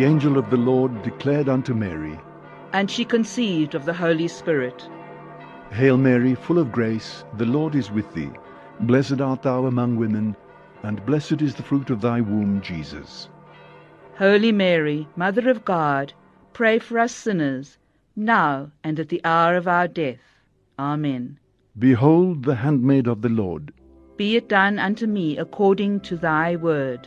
the angel of the Lord declared unto Mary, And she conceived of the Holy Spirit. Hail Mary, full of grace, the Lord is with thee. Blessed art thou among women, and blessed is the fruit of thy womb, Jesus. Holy Mary, Mother of God, pray for us sinners, now and at the hour of our death. Amen. Behold the handmaid of the Lord. Be it done unto me according to thy word.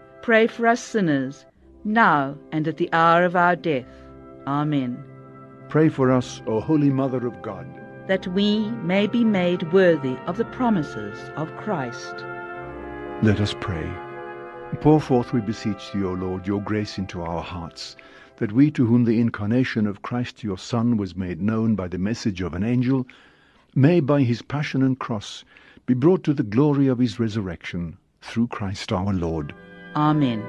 pray for us sinners, now and at the hour of our death. Amen. Pray for us, O Holy Mother of God. That we may be made worthy of the promises of Christ. Let us pray. Pour forth, we beseech thee, O Lord, your grace into our hearts, that we to whom the incarnation of Christ your Son was made known by the message of an angel, may by his passion and cross be brought to the glory of his resurrection, through Christ our Lord. Amen.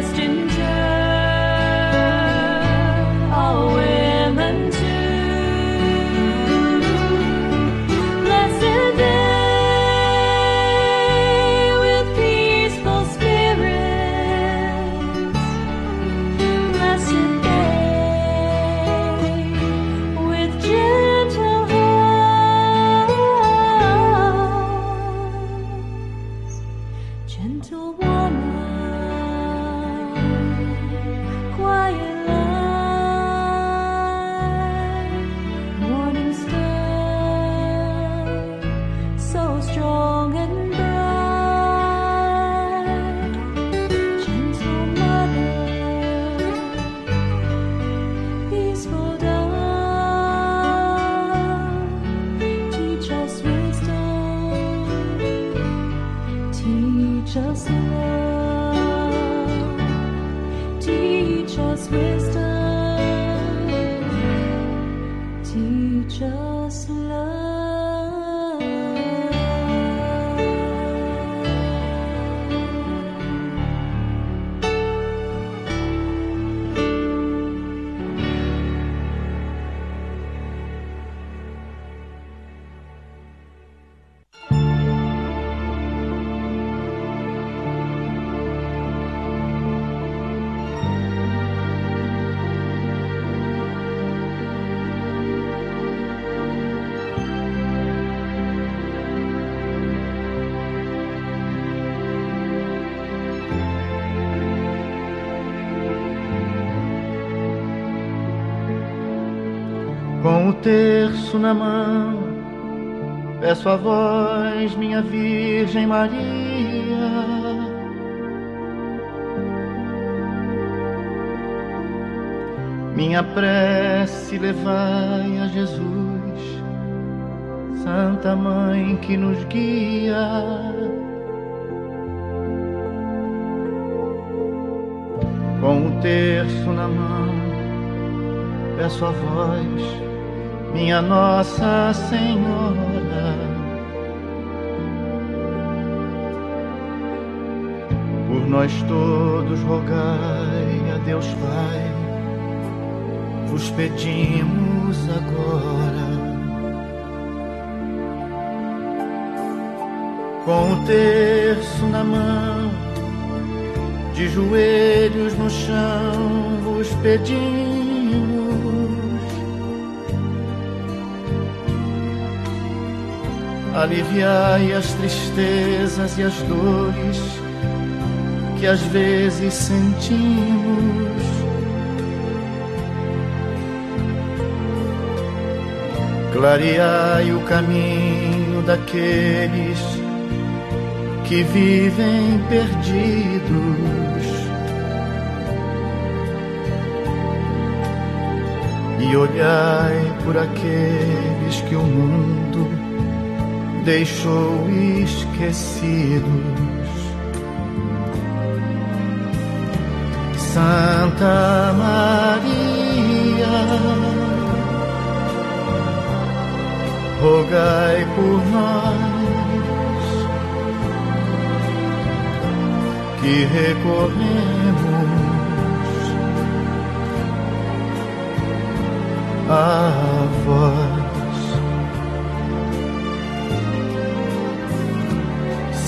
Blessed Com o terço na mão, peço a vós, minha Virgem Maria. Minha prece levai a Jesus, Santa Mãe que nos guia. Com o terço na mão, peço a vós, minha Nossa Senhora, por nós todos rogai a Deus Pai, vos pedimos agora. Com o terço na mão, de joelhos no chão, vos pedimos. Aliviai as tristezas e as dores que às vezes sentimos. Clareai o caminho daqueles que vivem perdidos. E olhai por aqueles que o mundo deixou esquecidos. Santa Maria, rogai por nós que recorremos a vós.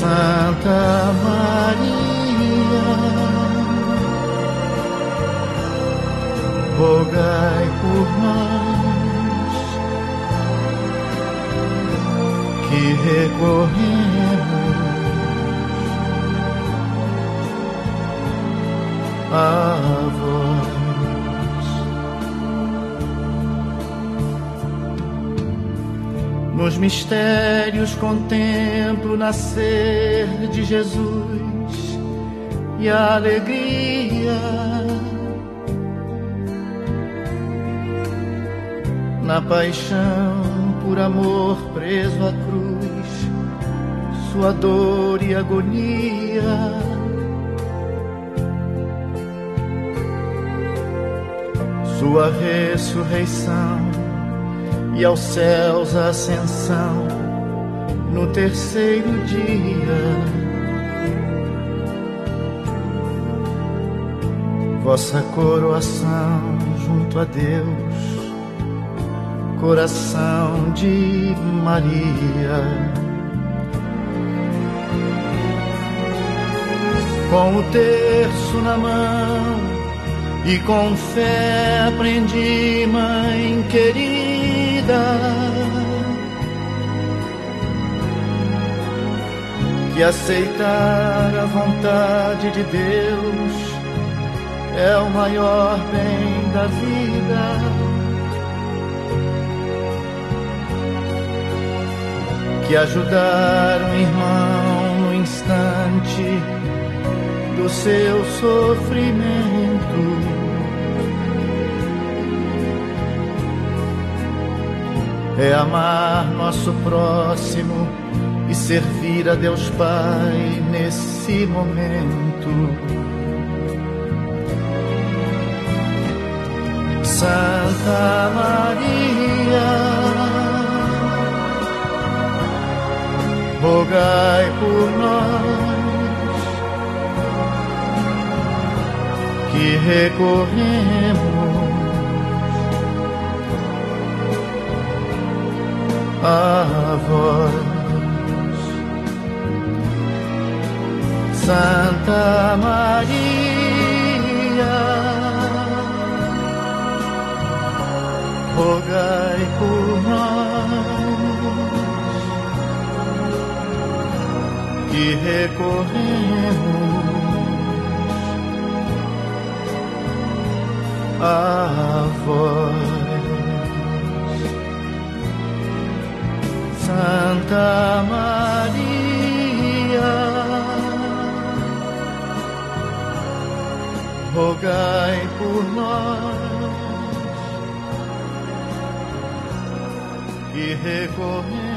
Santa Maria, rogai por nós que recorremos a vós. Nos mistérios contemplo nascer de Jesus e a alegria na paixão por amor preso à cruz, sua dor e agonia. Sua ressurreição e aos céus a ascensão no terceiro dia. vossa coroação junto a Deus, coração de Maria. Com o terço na mão e com fé aprendi, mãe querida, que aceitar a vontade de Deus é o maior bem da vida. Que ajudar um irmão no instante do seu sofrimento é amar nosso próximo e servir a Deus Pai nesse momento. Santa Maria, rogai por nós que recorremos a vós, Santa Maria. rogai por nós que recorremos a vós, Santa Maria. Rogai por nós e recorremos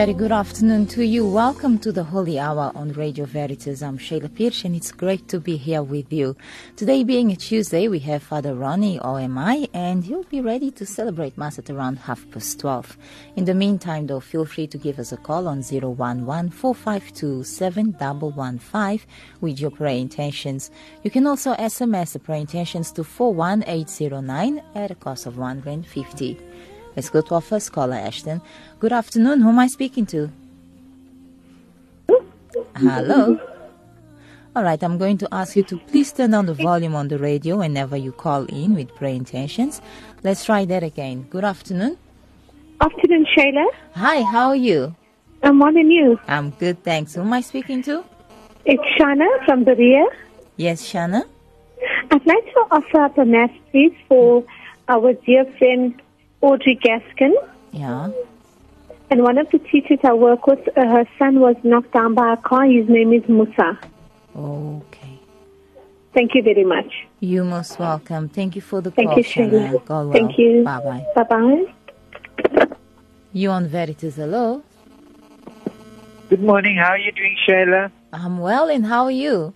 very good afternoon to you. Welcome to the Holy Hour on Radio Veritas. I'm Sheila Pirsch and it's great to be here with you. Today being a Tuesday, we have Father Ronnie OMI and he'll be ready to celebrate Mass at around half past 12. In the meantime though, feel free to give us a call on 011 452 7115 with your prayer intentions. You can also SMS the prayer intentions to 41809 at a cost of 150. Let's go to our first caller, Ashton. Good afternoon. Who am I speaking to? Hello. All right, I'm going to ask you to please turn down the volume on the radio whenever you call in with prayer intentions. Let's try that again. Good afternoon. Afternoon, Shayla. Hi, how are you? I'm on the news. I'm good, thanks. Who am I speaking to? It's Shana from the Berea. Yes, Shana. I'd like to offer up a mass, please, for our dear friend Audrey Gaskin. Yeah. And one of the teachers I work with, uh, her son was knocked down by a car. His name is Musa. Okay. Thank you very much. You're most welcome. Thank you for the Thank call, you, Sheila. Shana. Well. Thank you. Bye bye. Bye bye. You on Veritas, hello? Good morning. How are you doing, Shayla? I'm well, and how are you?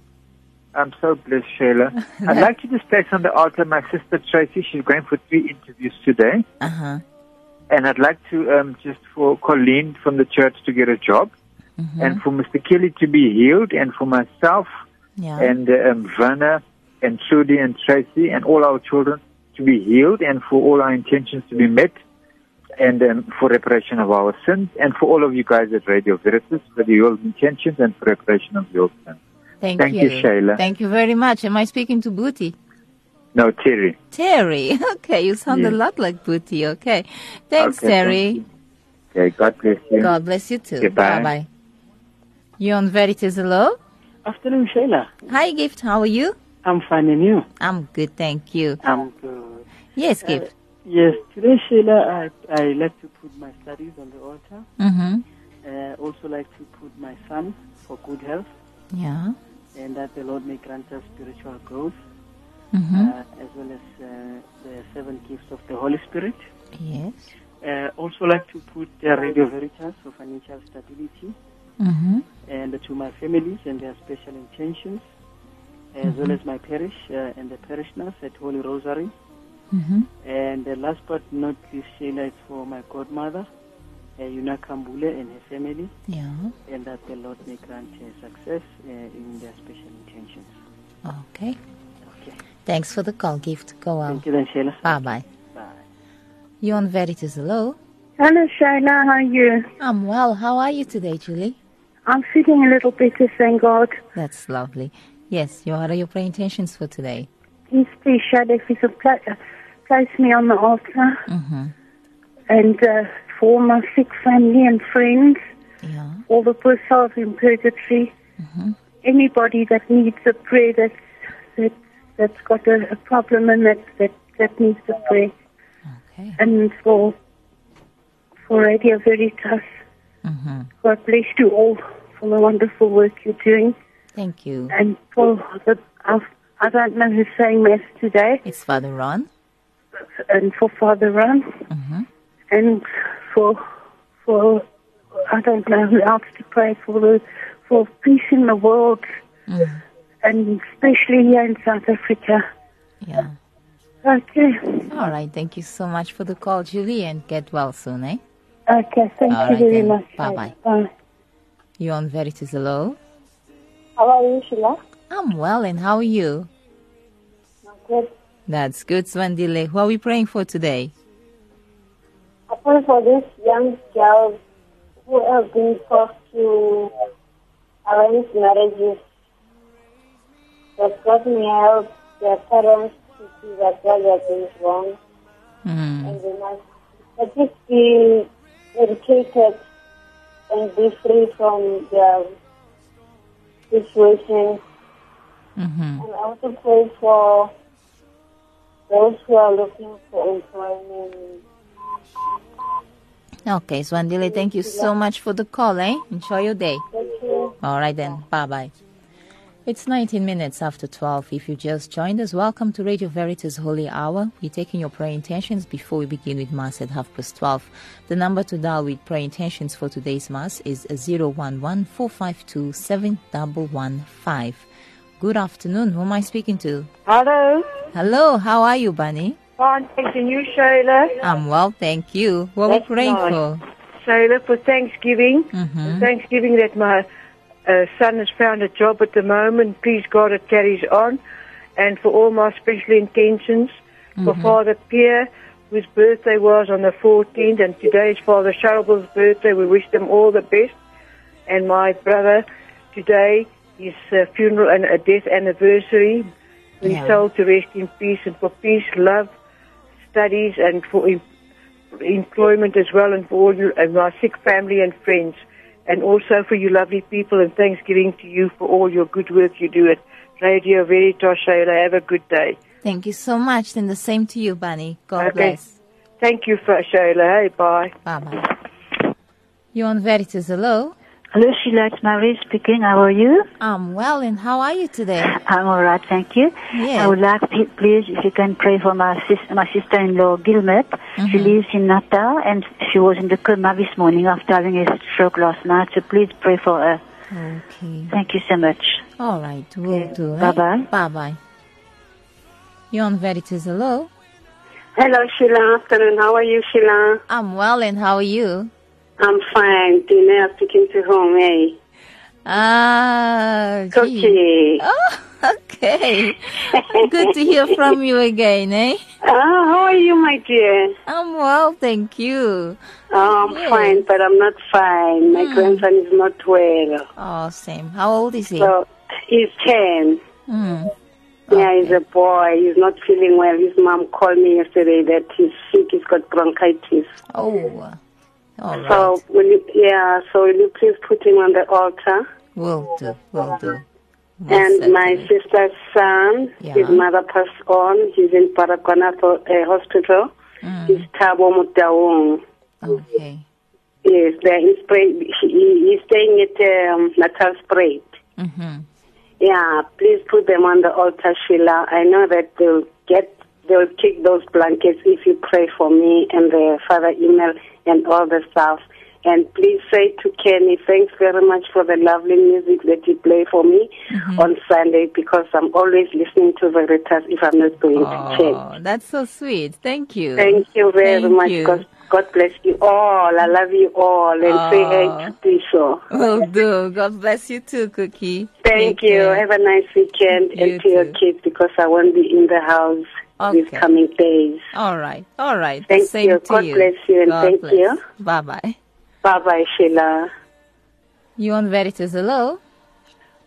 I'm so blessed, Shayla. I'd like to just place on the altar my sister Tracy. She's going for three interviews today. Uh huh. And I'd like to um, just for Colleen from the church to get a job, and for Mr. Kelly to be healed, and for myself Yeah. and uh, um, Verna and Trudy and Tracy and all our children to be healed, and for all our intentions to be met, and um, for reparation of our sins, and for all of you guys at Radio Veritas for your intentions and for reparation of your sins. Thank, thank you, Shayla. Thank you very much. Am I speaking to Booty? No, Terry. Terry. Okay, you sound a lot like Booty. Okay. Thanks, Okay, Terry. Okay, God bless you. God bless you too. Goodbye. bye. Bye. You on Veritas, hello? Afternoon, Shayla. Hi, Gift. How are you? I'm fine and you? I'm good, thank you. I'm good. Yes, Gift. Yes, today, Shayla, I, I like to put my studies on the altar. Mm-hmm. Uh, also like to put my son for good health Yeah. And that the Lord may grant us spiritual growth Mm-hmm. uh, as well as uh, the seven gifts of the Holy Spirit. yes. Uh, also like to put the Radio Veritas for financial stability Mm-hmm. and to my families and their special intentions as well as my parish uh, and the parishioners at Holy Rosary. Mm-hmm. And uh, last but not least, Sheila, it's for my godmother, uh, Yuna Kambule and her family, Yeah. and that the Lord may grant her success uh, in their special intentions. Okay. Okay. Thanks for the call, Gift. Go on. Thank you then, Sheila. Bye bye. Bye. You on Veritas, hello? Hello, Shayla. How are you? I'm well. How are you today, Julie? I'm feeling a little better, thank God. That's lovely. Yes, you what are your prayer intentions for today? Please, please, Shayla, if you could pla- uh, place me on the altar Mm-hmm. and uh, for my sick family and friends, Yeah. all the poor souls in purgatory, anybody that needs a prayer that's, that, that's got a, a problem and that, that, that needs a prayer. Okay. And for, for Radio Veritas, Mm-hmm. God bless you all for the wonderful work you're doing. Thank you. And for the, I, I don't know who's saying Mass today, It's Father Ron. and for Father Ron, Mm-hmm. and for, for, I don't know who else to pray for, the, for peace in the world, Mm. and especially here in South Africa. Yeah. Okay, All right. Thank you so much for the call, Julie, and get well soon, eh? okay, thank All you right very then. much. Bye-bye. Bye. You on Veritas, hello? How are you, Sheila? I'm well, and how are you? Good. That's good, Swandile. Who are we praying for today? Pray for these young girls who have been forced to arrange marriages. That God may help their parents to see that what they're doing is wrong Mm. and they must at least be educated and be free from their situation. Mm-hmm. And I also pray for those who are looking for employment. Okay, Swandile, thank you so much for the call, eh? Enjoy your day. Thank you. All right then. Bye bye. It's 19 minutes after 12. If you just joined us, welcome to Radio Veritas Holy Hour. We're taking your prayer intentions before we begin with Mass at half past 12. The number to dial with prayer intentions for today's Mass is 011 452 7115. Good afternoon. Who am I speaking to? Hello. Hello, how are you, Bunny? Fine, thanks. And you, Shayla? I'm well, thank you. What are we That's praying nice. for? Shayla, for Thanksgiving. Mm-hmm. Thanksgiving that my uh, son has found a job at the moment. Please, God, it carries on. And for all my special intentions. For Father Pierre, whose birthday was on the 14th, and today is Father Sharable's birthday. We wish them all the best. And my brother, today, his uh, funeral and a death anniversary. We yeah. soul to rest in peace and for peace, love, studies, and for em- employment as well, and for all you, and my sick family and friends, and also for you lovely people, and thanksgiving to you for all your good work you do at Radio Veritas. Shayla, have a good day. Thank you so much, and the same to you, Bunny. God Okay. bless. Thank you for Shayla. Hey, bye. Bye bye. You on Veritas, hello? Hello, Sheila. It's Marie speaking. How are you? I'm well, and how are you today? I'm all right, thank you. Yes. I would like, p- please, if you can pray for my sis- my sister-in-law, Gilmet. She mm-hmm. lives in Natal, and she was in the coma this morning after having a stroke last night. So please pray for her. Okay. Thank you so much. All right, we'll do. Eh? Bye-bye. Bye bye. You're on Veritas. Hello. Hello, Sheila. Afternoon. How are you, Sheila? I'm well, and how are you? I'm fine. Dinner speaking to home, eh? Ah. Cookie. Oh, okay. Good to hear from you again, eh? Ah, how are you, my dear? I'm well, thank you. Oh, I'm Yeah. fine, but I'm not fine. My Hmm. grandson is not well. Oh, same. How old is he? So, he's 10. Hmm. Yeah, he's a boy. He's not feeling well. His mom called me yesterday that he's sick. He's got bronchitis. Oh, all right. So, will you, yeah, so will you please put him on the altar? Will do, will do. And my sister's son, Yeah. his mother passed on. He's in Paraconato uh, Hospital. Mm. He's Tabo Mutaung. Okay. Yes, there in Spray. He, he's staying at um, Natalspruit. Mm-hmm. Yeah, please put them on the altar, Sheila. I know that they'll get, they'll kick those blankets if you pray for me and the father email and all the stuff. And please say to Kenny, thanks very much for the lovely music that you play for me mm-hmm. on Sunday because I'm always listening to Veritas if I'm not going to church. Oh, that's so sweet. Thank you. Thank you very Thank much. you. God, God bless you all. I love you all. And say oh. hey Oh. to Tisho. Will do. God bless you too, Cookie. Thank Take you. care. Have a nice weekend You and to your kids because I won't be in the house these coming days. All right. All right. Thank Same you. to God you. bless you and God thank bless. you. Bye bye. Bye bye, Sheila. You on Veritas? Hello.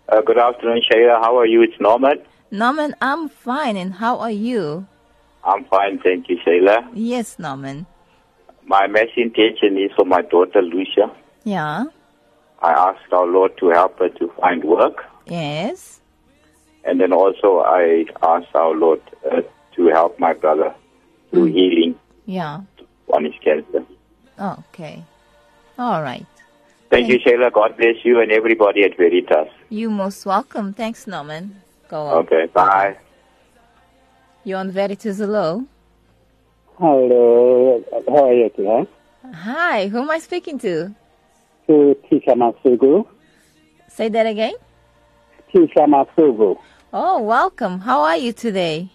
Uh, good afternoon, Sheila. How are you? It's Norman. Norman, I'm fine. And how are you? I'm fine, thank you, Sheila. Yes, Norman. My main intention is for my daughter, Lucia. Yeah. I asked our Lord to help her to find work. Yes. And then also I asked our Lord uh, to help my brother through mm. healing Yeah. on his cancer. Okay. All right. Thank you, Shayla. God bless you and everybody at Veritas. You most welcome. Thanks, Norman. Go on. Okay, bye. You're on Veritas. Hello. Hello, how are you today? Hi. Who am I speaking to? To Tisha Masugu. Say that again. Tisha Masugu. Oh, welcome. How are you today?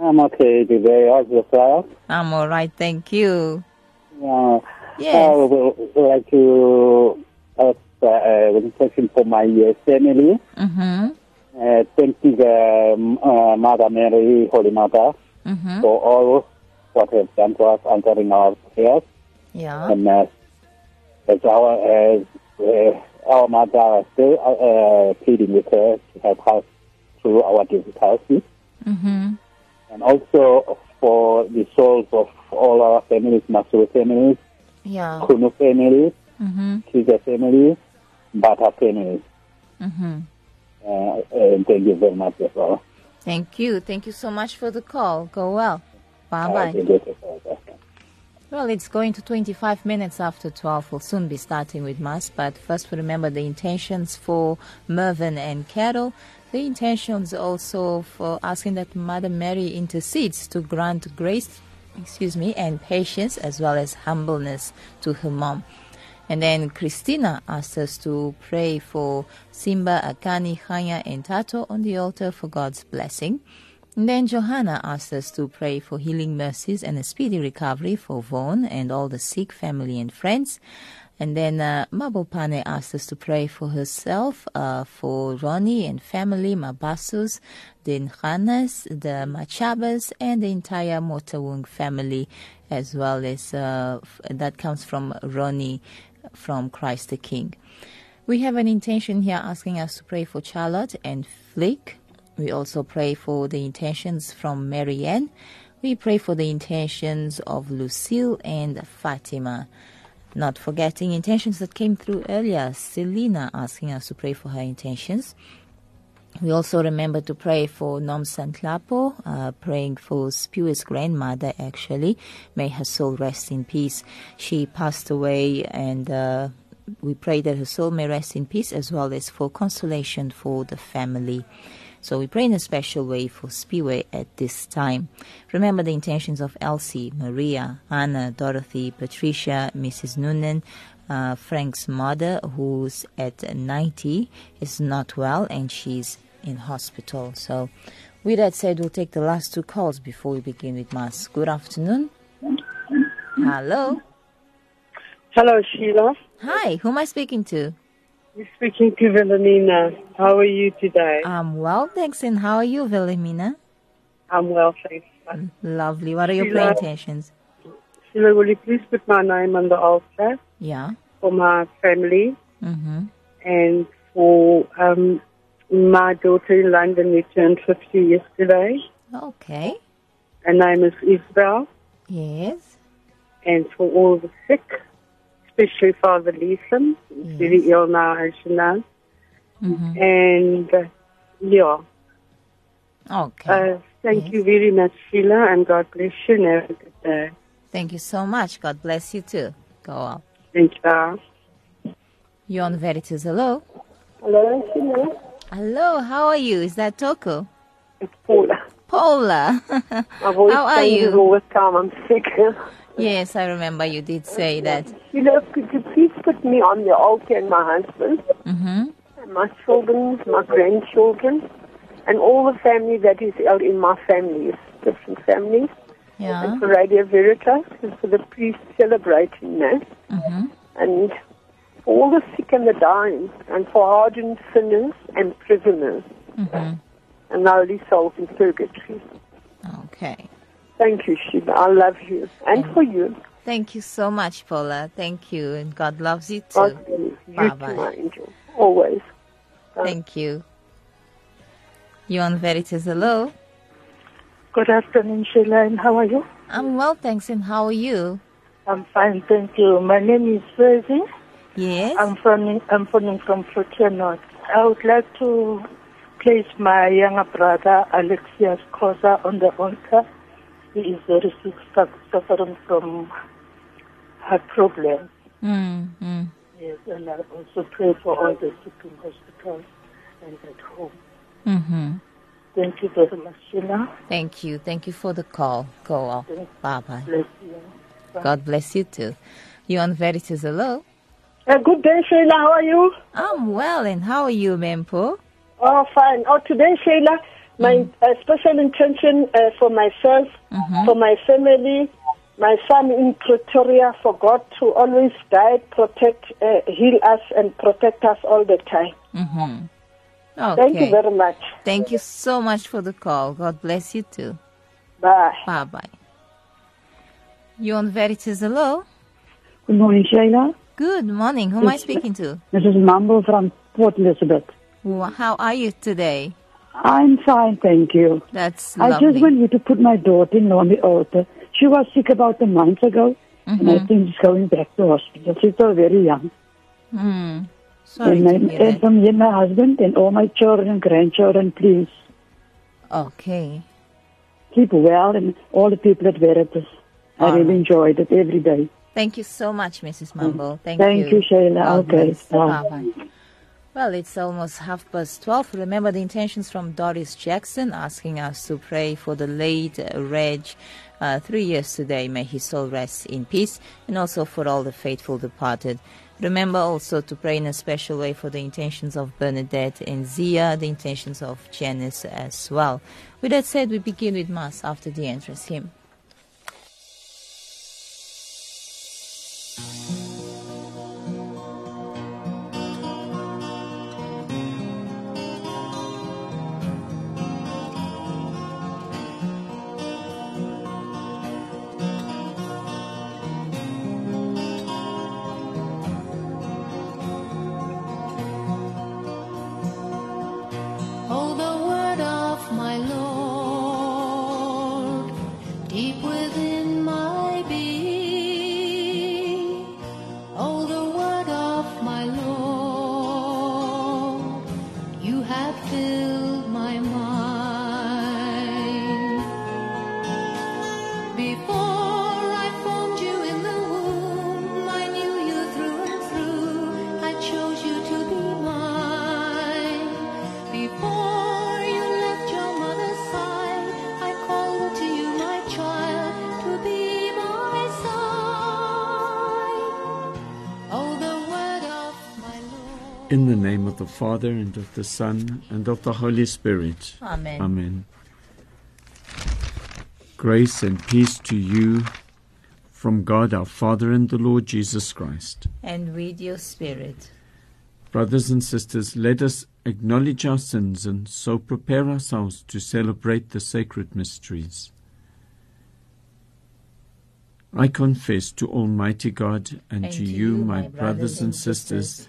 I'm okay today. How's yourself? I'm all right. Thank you. Uh, Yes. I would like to ask uh, a question for my uh, family. Mm-hmm. Uh, thank you, um, uh, Mother Mary, Holy Mother, Mm-hmm. for all what you have done for us, answering our prayers. Yeah. And uh, as our uh, uh, our mother is still uh, uh, pleading with her to help us through our difficulties, Mm-hmm. And also for the souls of all our families, Masuru families, Yeah. Kunu families, Mm-hmm. Kiza families, Bata families. Mm-hmm. Uh, and thank you very much as well. Thank you. Thank you so much for the call. Go well. Bye Uh, bye. Well, it's going to 25 minutes after 12. We'll soon be starting with Mass, but first we remember the intentions for Mervyn and Carol. The intentions also for asking that Mother Mary intercedes to grant grace, excuse me, and patience as well as humbleness to her mom. And then Christina asked us to pray for Simba, Akani, Hanya, and Tato on the altar for God's blessing. And then Johanna asked us to pray for healing mercies and a speedy recovery for Vaughan and all the sick family and friends. And then uh, Mabopane asked us to pray for herself, uh, for Ronnie and family, Mabasus, the Nhanas, the Machabas, and the entire Motawung family, as well as uh, that comes from Ronnie from Christ the King. We have an intention here asking us to pray for Charlotte and Flick. We also pray for the intentions from Marianne. We pray for the intentions of Lucille and Fatima. Not forgetting intentions that came through earlier. Selena asking us to pray for her intentions. We also remember to pray for Nom Santlapo, uh, praying for Spiwe's grandmother, actually. May her soul rest in peace. She passed away and uh, we pray that her soul may rest in peace as well as for consolation for the family. So we pray in a special way for Spiwe at this time. Remember the intentions of Elsie, Maria, Anna, Dorothy, Patricia, Mrs. Noonan, uh, Frank's mother, who's at 90, is not well and she's in hospital. So, with that said, we'll take the last two calls before we begin with Mass. Good afternoon. Hello. Hello, Sheila. Hi, who am I speaking to? You're speaking to Wilhelmina. How are you today? I'm well, thanks. And how are you, Wilhelmina? I'm well, thanks. Lovely. What are your Sheila. prayer intentions? Sheila, will you please put my name on the altar Yeah. for my family Mm-hmm. and for um, my daughter in London who turned 50 yesterday. Okay. Her name is Isabel. Yes. And for all the sick, especially Father Leeson, who's very ill now, as you know. Mm-hmm. And, uh, yeah. Okay. Uh, thank you very much, Sheila, and God bless you. Have a good day. Thank you so much. God bless you too. Go on. Thank you. You're on Veritas. Hello. Hello, Sheila. Hello. How are you? Is that Toko? It's Paula. Paula. How are you? all the time. I'm sick. yes, I remember you did say that. You know, could you please put me on the altar and my husband, Mm-hmm. and my children, my grandchildren, and all the family that is out in my families, different families, Yeah. and for Radio Veritas, and for the priest celebrating Mass, Mm-hmm. and for all the sick and the dying, and for hardened sinners and prisoners, Mm-hmm. and holy souls in purgatory. Okay. Thank you, Sheila. I love you. And for you. Thank you so much, Paula. Thank you. And God loves you too. God you. You Bye too, bye. my angel. Always. Thank you. You're on Veritas. Hello. Good afternoon, Sheila, and how are you? I'm well, thanks. And how are you? I'm fine, thank you. My name is Rosie. Yes. I'm phoning, I'm phoning from Protea North. I would like to place my younger brother, Alexius Kosa, on the altar. He is very sick, suffering from heart problems. Mm, mm. Yes, and I also pray for all the sick in hospitals and at home. Mm-hmm. Thank you very much, Sheila. Thank you. Thank you for the call. Go on. Bye bye. Bless you. Bye. God bless you too. You're on Veritas. Hello. Uh, good day, Sheila. How are you? I'm well. And how are you, Mempo? Oh, fine. Oh, today, Sheila, my uh, special intention uh, for myself, for my family, my son in Pretoria, for God to always guide, protect, uh, heal us, and protect us all the time. Mm-hmm. Okay. Thank you very much. Thank you so much for the call. God bless you too. Bye. Bye bye. You're on Veritas. Hello. Good morning, Sheila. Good morning. Who am I speaking to? This is Mumble from Port Elizabeth. Wh- How are you today? I'm fine, thank you. That's I lovely. just want you to put my daughter-in-law on the altar. She was sick about a month ago, and I Mhm. think she's going back to hospital. She's still very young. Hmm. Sorry and, my, and from me and my husband and all my children and grandchildren, please Okay. keep well and all the people at Veritas. I All really enjoyed it every day. Thank you so much, Mrs. Mumble. Thank, Thank you, Sheila. God Okay, bless. bye. Well, it's almost half past 12. Remember the intentions from Doris Jackson asking us to pray for the late Reg, uh, three years today. May his soul rest in peace, and also for all the faithful departed. Remember also to pray in a special way for the intentions of Bernadette and Zia, the intentions of Janice as well. With that said, we begin with Mass after the entrance hymn. Father, and of the Son, and of the Holy Spirit. Amen. Amen. Grace and peace to you from God our Father and the Lord Jesus Christ. And with your spirit. Brothers and sisters, let us acknowledge our sins and so prepare ourselves to celebrate the sacred mysteries. I confess to Almighty God and, to you, my brothers and sisters,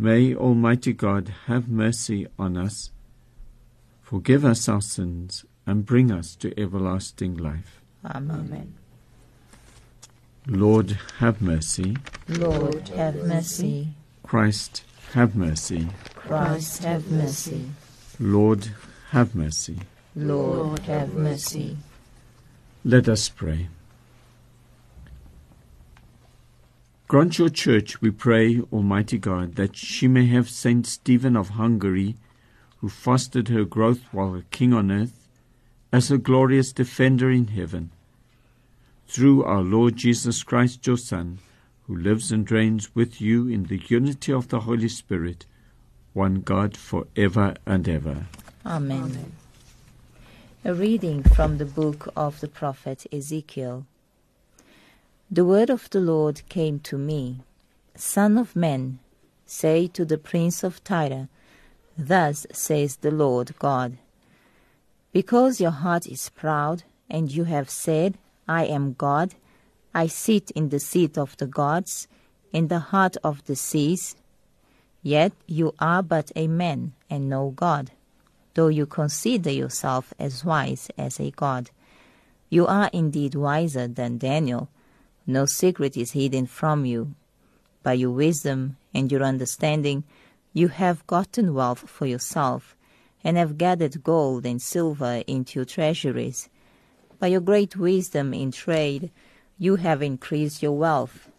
May Almighty God have mercy on us, forgive us our sins, and bring us to everlasting life. Amen. Lord, have mercy. Lord, have mercy. Christ, have mercy. Christ, have mercy. Lord, have mercy. Lord, have mercy. Let us pray. Grant your church, we pray, Almighty God, that she may have Saint Stephen of Hungary, who fostered her growth while a king on earth, as a glorious defender in heaven. Through our Lord Jesus Christ, your Son, who lives and reigns with you in the unity of the Holy Spirit, one God for ever and ever. Amen. A reading from the book of the prophet Ezekiel. The word of the Lord came to me Son of man, say to the prince of Tyre, Thus says the Lord God Because your heart is proud, and you have said, I am God, I sit in the seat of the gods, in the heart of the seas, yet you are but a man and no God, though you consider yourself as wise as a God. You are indeed wiser than Daniel. No secret is hidden from you. By your wisdom and your understanding, you have gotten wealth for yourself, and have gathered gold and silver into your treasuries. By your great wisdom in trade, you have increased your wealth,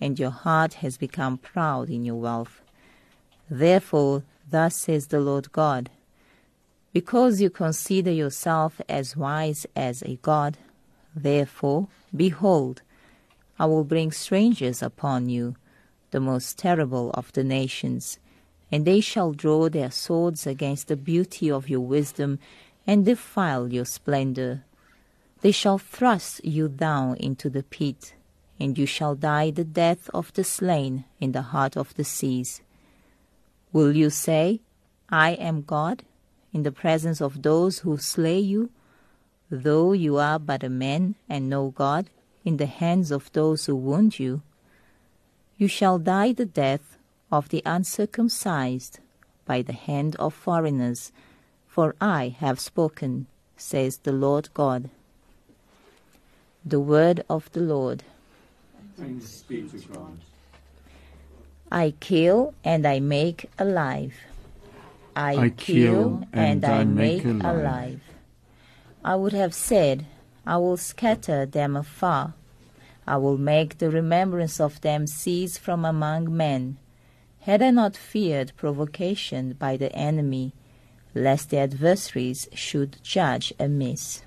and your heart has become proud in your wealth. Therefore, thus says the Lord God Because you consider yourself as wise as a God, therefore, behold, I will bring strangers upon you, the most terrible of the nations, and they shall draw their swords against the beauty of your wisdom and defile your splendor. They shall thrust you down into the pit, and you shall die the death of the slain in the heart of the seas. Will you say, I am God, in the presence of those who slay you, though you are but a man and no God? In the hands of those who wound you, you shall die the death of the uncircumcised by the hand of foreigners, for I have spoken, says the Lord God. The word of the Lord. Thanks be to God. I kill and I make alive. I, I kill and I make alive. alive. I would have said, I will scatter them afar. I will make the remembrance of them cease from among men. Had I not feared provocation by the enemy, lest the adversaries should judge amiss.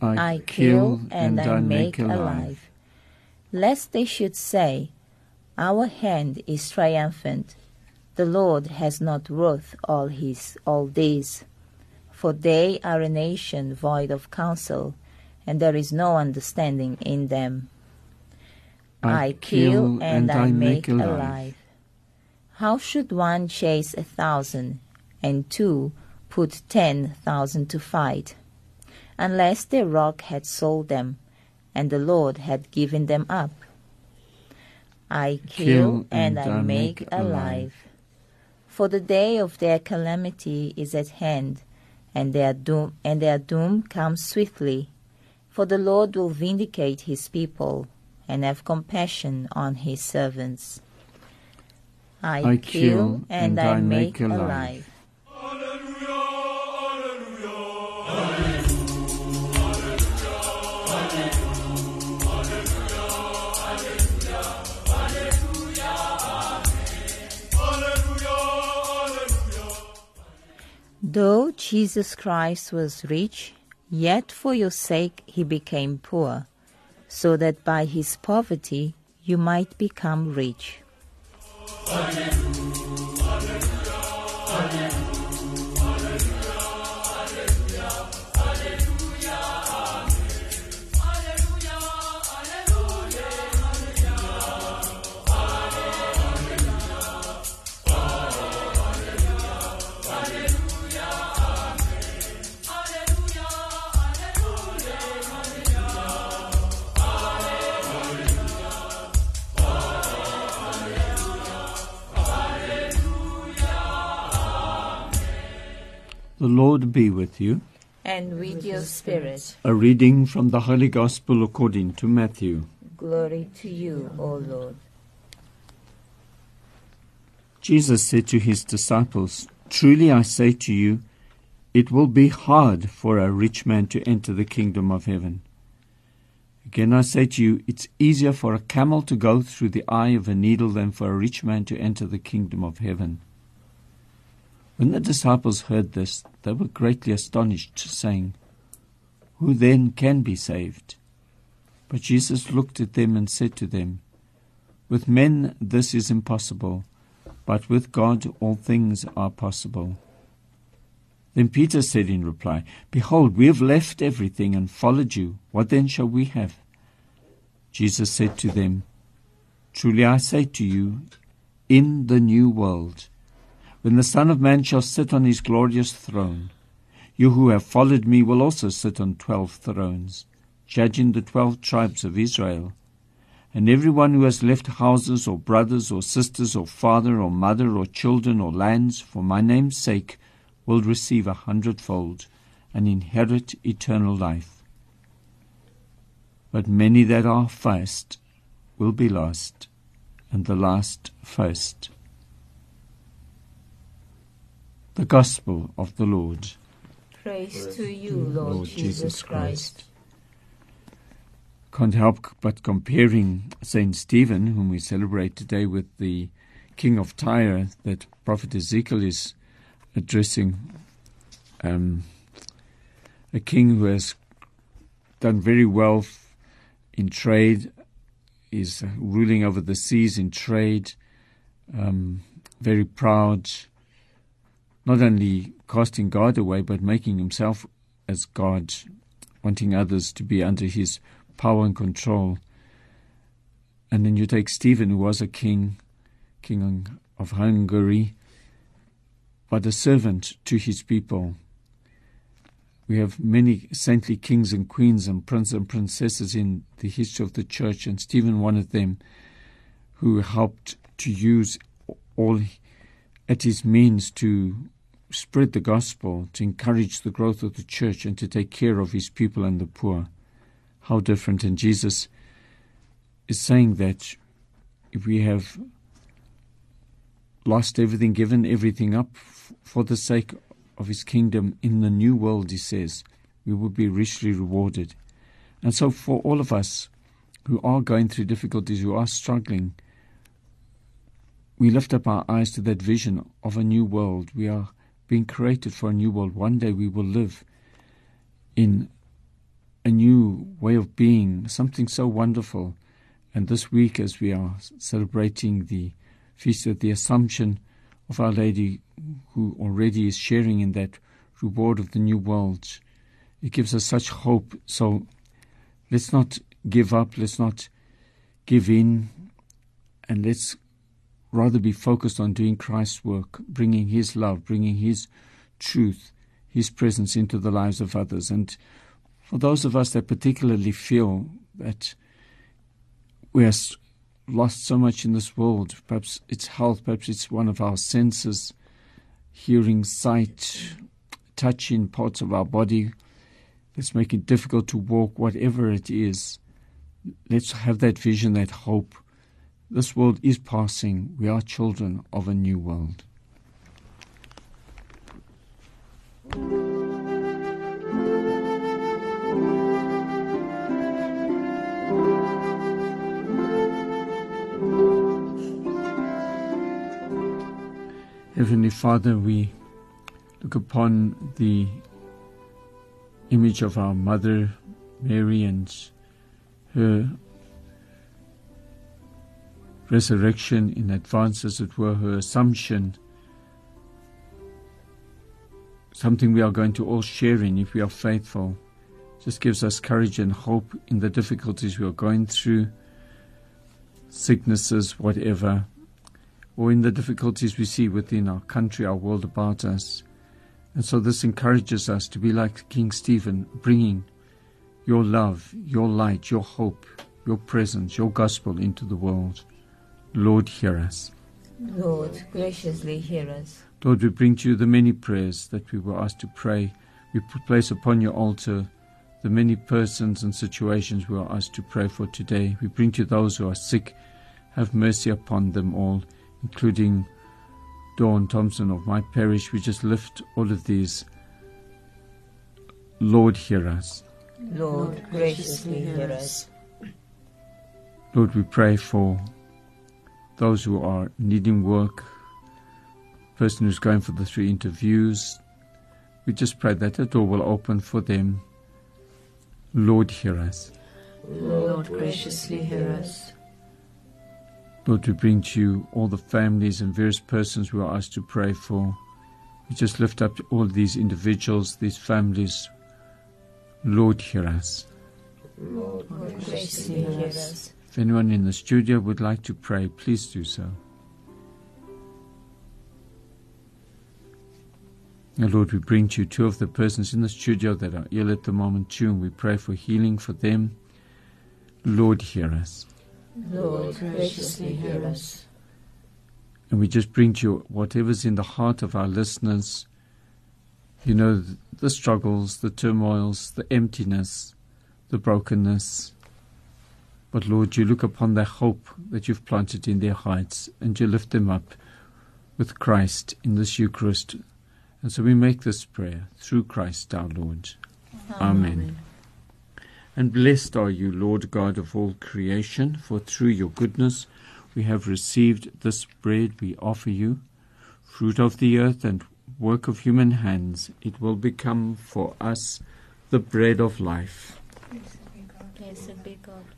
I, I kill and, and I make make alive. Lest they should say, Our hand is triumphant. The Lord has not wrought all his all this. For they are a nation void of counsel, and there is no understanding in them. I kill kill and and I I make alive. alive. How should one chase a thousand, and two put ten thousand to fight, unless the rock had sold them, and the Lord had given them up? I kill, Kill and, and I I make make alive. alive. For the day of their calamity is at hand, and their doom and their doom comes swiftly. For the Lord will vindicate his people and have compassion on his servants. I, I kill and, and I I make alive. alive. Though Jesus Christ was rich, yet for your sake he became poor, so that by his poverty you might become rich. The Lord be with you. And with your spirit. A reading from the Holy Gospel according to Matthew. Glory to you, O Lord. Jesus said to his disciples, Truly I say to you, it will be hard for a rich man to enter the kingdom of heaven. Again I say to you, it's easier for a camel to go through the eye of a needle than for a rich man to enter the kingdom of heaven. When the disciples heard this, they were greatly astonished, saying, Who then can be saved? But Jesus looked at them and said to them, With men this is impossible, but with God all things are possible. Then Peter said in reply, Behold, we have left everything and followed you. What then shall we have? Jesus said to them, Truly I say to you, in the new world, when the Son of Man shall sit on his glorious throne, you who have followed me will also sit on twelve thrones, judging the twelve tribes of Israel. And everyone who has left houses or brothers or sisters or father or mother or children or lands for my name's sake will receive a hundredfold and inherit eternal life. But many that are first will be last, and the last first. The Gospel of the Lord. Praise to you, Lord, Jesus Christ. Can't help but comparing Saint Stephen, whom we celebrate today, with the king of Tyre that Prophet Ezekiel is addressing. Um, a king who has done very well in trade, is ruling over the seas in trade, um, very proud, not only casting God away, but making himself as God, wanting others to be under his power and control. And then you take Stephen, who was a king, king of Hungary, but a servant to his people. We have many saintly kings and queens and princes and princesses in the history of the church, and Stephen, one of them, who helped to use all at his means to spread the gospel, to encourage the growth of the church, and to take care of his people and the poor. How different. And Jesus is saying that if we have lost everything, given everything up for the sake of his kingdom in the new world, he says, we will be richly rewarded. And so, for all of us who are going through difficulties, who are struggling, we lift up our eyes to that vision of a new world. We are being created for a new world. One day we will live in a new way of being, something so wonderful. And this week, as we are celebrating the feast of the Assumption of Our Lady, who already is sharing in that reward of the new world, it gives us such hope. So let's not give up, let's not give in, and let's rather be focused on doing Christ's work, bringing His love, bringing His truth, His presence into the lives of others. And for those of us that particularly feel that we are lost so much in this world, perhaps it's health, perhaps it's one of our senses, hearing, sight, touching parts of our body that's making it difficult to walk, whatever it is. Let's have that vision, that hope this world is passing. We are children of a new world. Heavenly Father, we look upon the image of our Mother Mary and her resurrection in advance, as it were, her assumption, something we are going to all share in if we are faithful. Just gives us courage and hope in the difficulties we are going through, sicknesses, whatever, or in the difficulties we see within our country, our world about us. And so this encourages us to be like King Stephen, bringing your love, your light, your hope, your presence, your gospel into the world. Lord, hear us. Lord, graciously hear us. Lord, we bring to you the many prayers that we were asked to pray. We place upon your altar the many persons and situations we are asked to pray for today. We bring to you those who are sick. Have mercy upon them all, including Dawn Thompson of my parish. We just lift all of these. Lord, hear us. Lord, graciously hear us. Lord, we pray for those who are needing work, person who's going for the three interviews. We just pray that the door will open for them. Lord, hear us. Lord, graciously hear us. Lord, we bring to you all the families and various persons we are asked to pray for. We just lift up all these individuals, these families. Lord, hear us. Lord, graciously hear us. If anyone in the studio would like to pray, please do so. And Lord, we bring to you two of the persons in the studio that are ill at the moment too, and we pray for healing for them. Lord, hear us. Lord, graciously hear us. And we just bring to you whatever's in the heart of our listeners. You know, the struggles, the turmoils, the emptiness, the brokenness. But Lord, you look upon the hope that you've planted in their hearts and you lift them up with Christ in this Eucharist. And so we make this prayer through Christ our Lord. Amen. Amen. And blessed are you, Lord God of all creation, for through your goodness we have received this bread we offer you, fruit of the earth and work of human hands. It will become for us the bread of life. Blessed be God forever.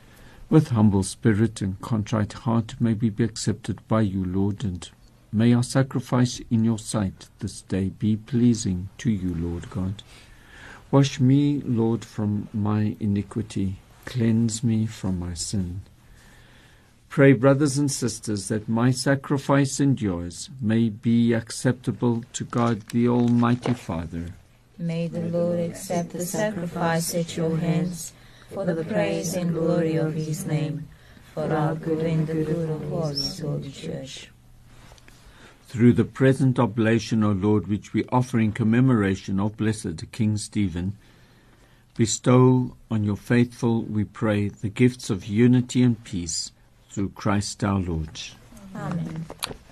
With humble spirit and contrite heart may we be accepted by you, Lord, and may our sacrifice in your sight this day be pleasing to you, Lord God. Wash me, Lord, from my iniquity cleanse me from my sin. Pray, brothers and sisters, that my sacrifice and yours may be acceptable to God the Almighty Father. May the Lord accept the sacrifice at your hands for the praise and glory of his name, for our good and the good of all holy church. Through the present oblation, O Lord, which we offer in commemoration of blessed King Stephen, Bestow on your faithful, we pray, the gifts of unity and peace through Christ our Lord. Amen.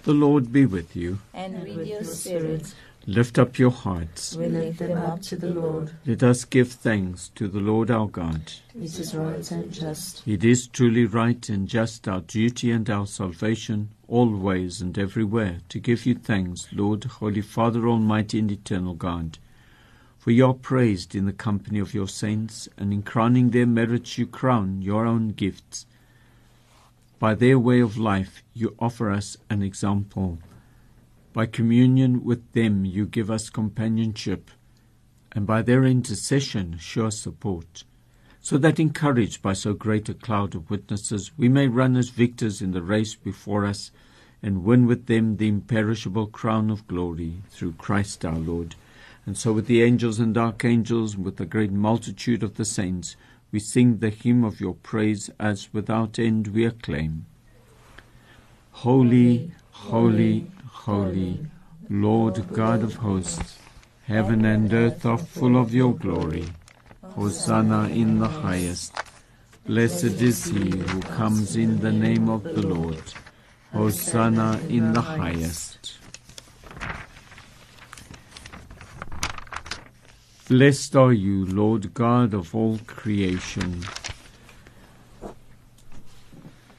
The Lord be with you. And with your spirit. Lift up your hearts. We lift them up to the Lord. Let us give thanks to the Lord our God. It is right and just. It is truly right and just, our duty and our salvation, always and everywhere, to give you thanks, Lord, Holy Father, Almighty and Eternal God. For you are praised in the company of your saints, and in crowning their merits you crown your own gifts. By their way of life you offer us an example. By communion with them you give us companionship, and by their intercession sure support, so that encouraged by so great a cloud of witnesses we may run as victors in the race before us, and win with them the imperishable crown of glory through Christ our Lord. And so, with the angels and archangels, and with the great multitude of the saints, we sing the hymn of your praise as without end we acclaim. Holy, holy, holy, Lord God of hosts, Heaven and earth are full of your glory. Hosanna in the highest. Blessed is he who comes in the name of the Lord. Hosanna in the highest. Blessed are you, Lord God of all creation.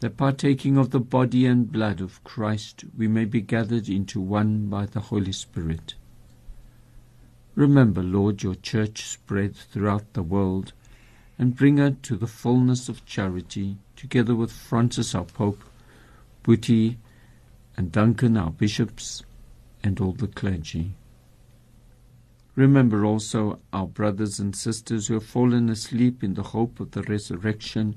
that partaking of the body and blood of Christ we may be gathered into one by the Holy Spirit. Remember, Lord, your church spread throughout the world, and bring her to the fullness of charity, together with Francis our Pope, Buti and Duncan our bishops, and all the clergy. Remember also our brothers and sisters who have fallen asleep in the hope of the resurrection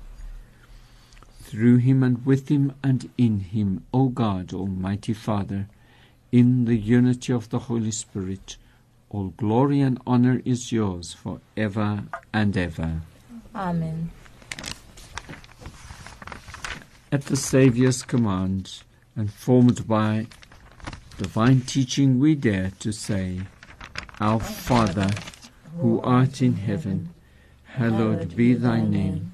through him and with him and in him, O God, Almighty Father, in the unity of the Holy Spirit, all glory and honor is yours for ever and ever. Amen. At the Saviour's command, and formed by divine teaching, we dare to say, Our Father, who art in heaven, hallowed be thy name.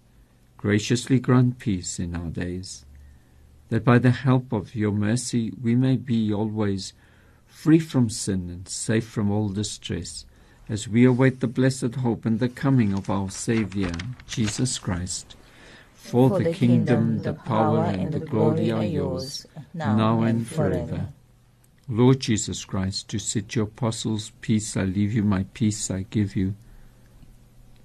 graciously grant peace in our days, that by the help of your mercy we may be always free from sin and safe from all distress, as we await the blessed hope and the coming of our Saviour, Jesus Christ. For, For the, the kingdom, kingdom, the power, and the glory are yours, now, now and forever. forever. Lord Jesus Christ, to set your apostles peace I leave you, my peace I give you.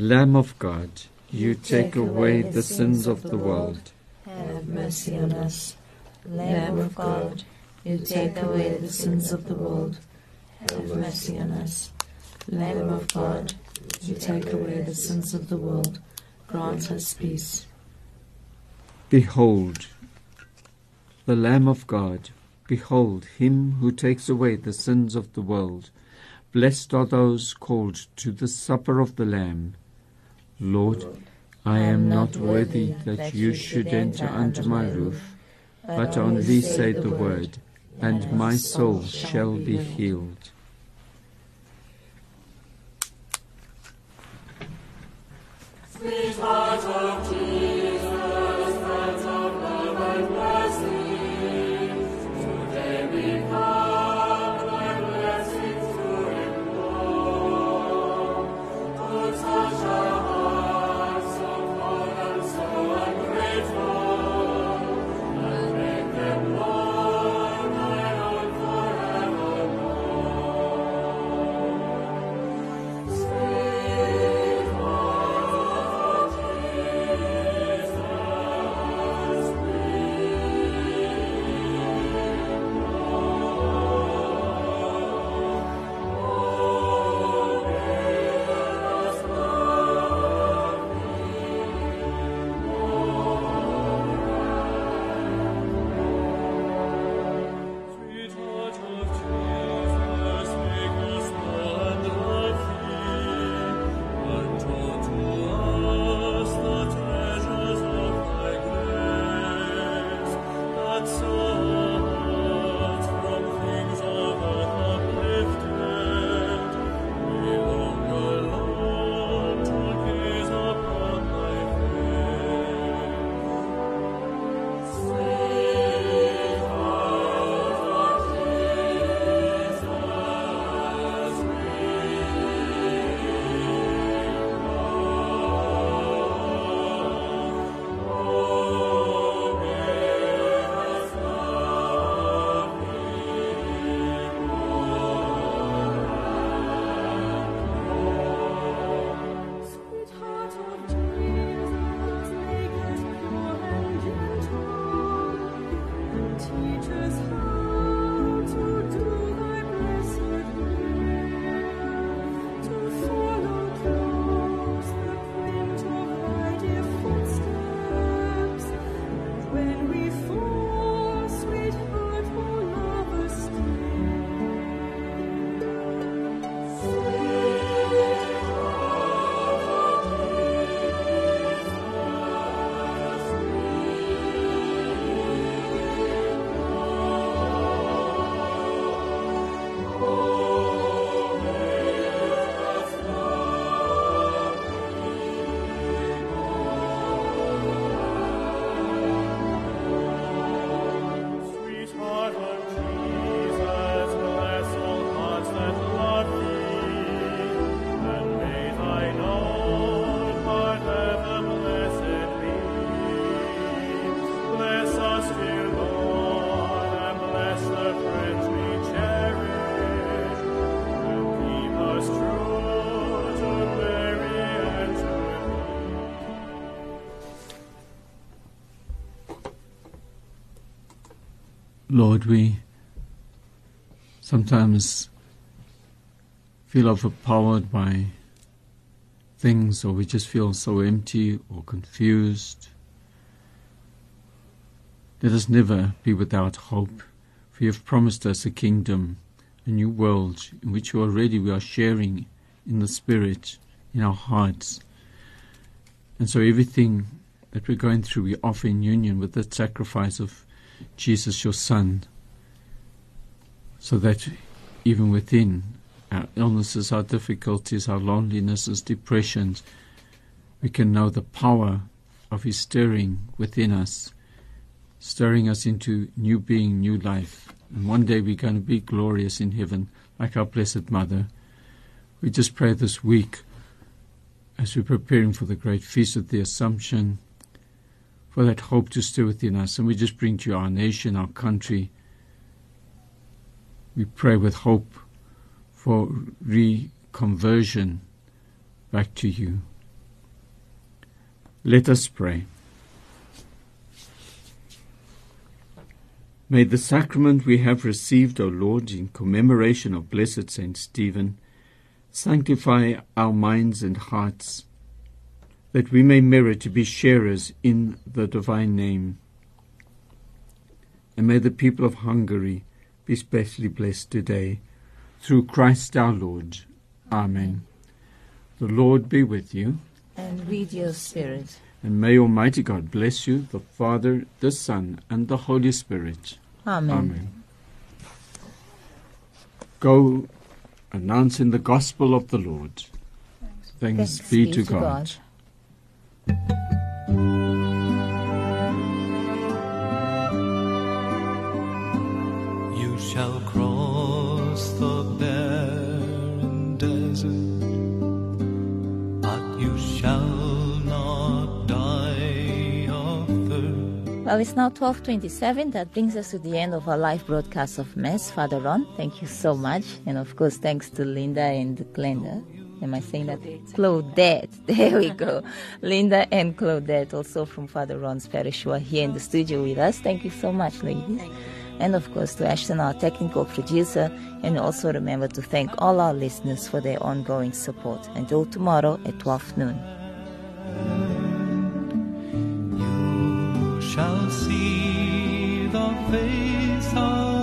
Lamb of God, you take away the sins of the world. Have mercy on us. Lamb of God, you take away the sins of the world. Have mercy on us. Lamb of God, you take away the sins of the world. Grant us peace. Behold, the Lamb of God. Behold, him who takes away the sins of the world. Blessed are those called to the supper of the Lamb. Lord, I am not worthy that you should enter under my roof, but only say the word, and my soul shall be healed. Sweet heart of Jesus, Lord, we sometimes feel overpowered by things, or we just feel so empty or confused. Let us never be without hope, for you have promised us a kingdom, a new world in which already we are sharing in the Spirit, in our hearts. And so everything that we're going through, we offer in union with the sacrifice of Jesus, your Son, so that even within our illnesses, our difficulties, our lonelinesses, depressions, we can know the power of His stirring within us, stirring us into new being, new life. And one day we're going to be glorious in heaven, like our Blessed Mother. We just pray this week as we're preparing for the great feast of the Assumption, for that hope to stir within us. And we just bring to you our nation, our country. We pray with hope for reconversion back to you. Let us pray. May the sacrament we have received, O Lord, in commemoration of blessed Saint Stephen, sanctify our minds and hearts, that we may merit to be sharers in the divine name. And may the people of Hungary be specially blessed today, through Christ our Lord. Amen. The Lord be with you. And with your spirit. And may Almighty God bless you, the Father, the Son, and the Holy Spirit. Amen. Amen. Go announcing the gospel of the Lord. Thanks, Thanks be, be to, to God. Well, it's now 1227. That brings us to the end of our live broadcast of Mass. Father Ron, thank you so much. And of course, thanks to Linda and Glenda. Am I saying that? Claudette. There we go. Linda and Claudette, also from Father Ron's parish, who are here in the studio with us. Thank you so much, ladies. And of course, to Ashton, our technical producer. And also remember to thank all our listeners for their ongoing support. Until tomorrow at 12 noon. Shall see the face of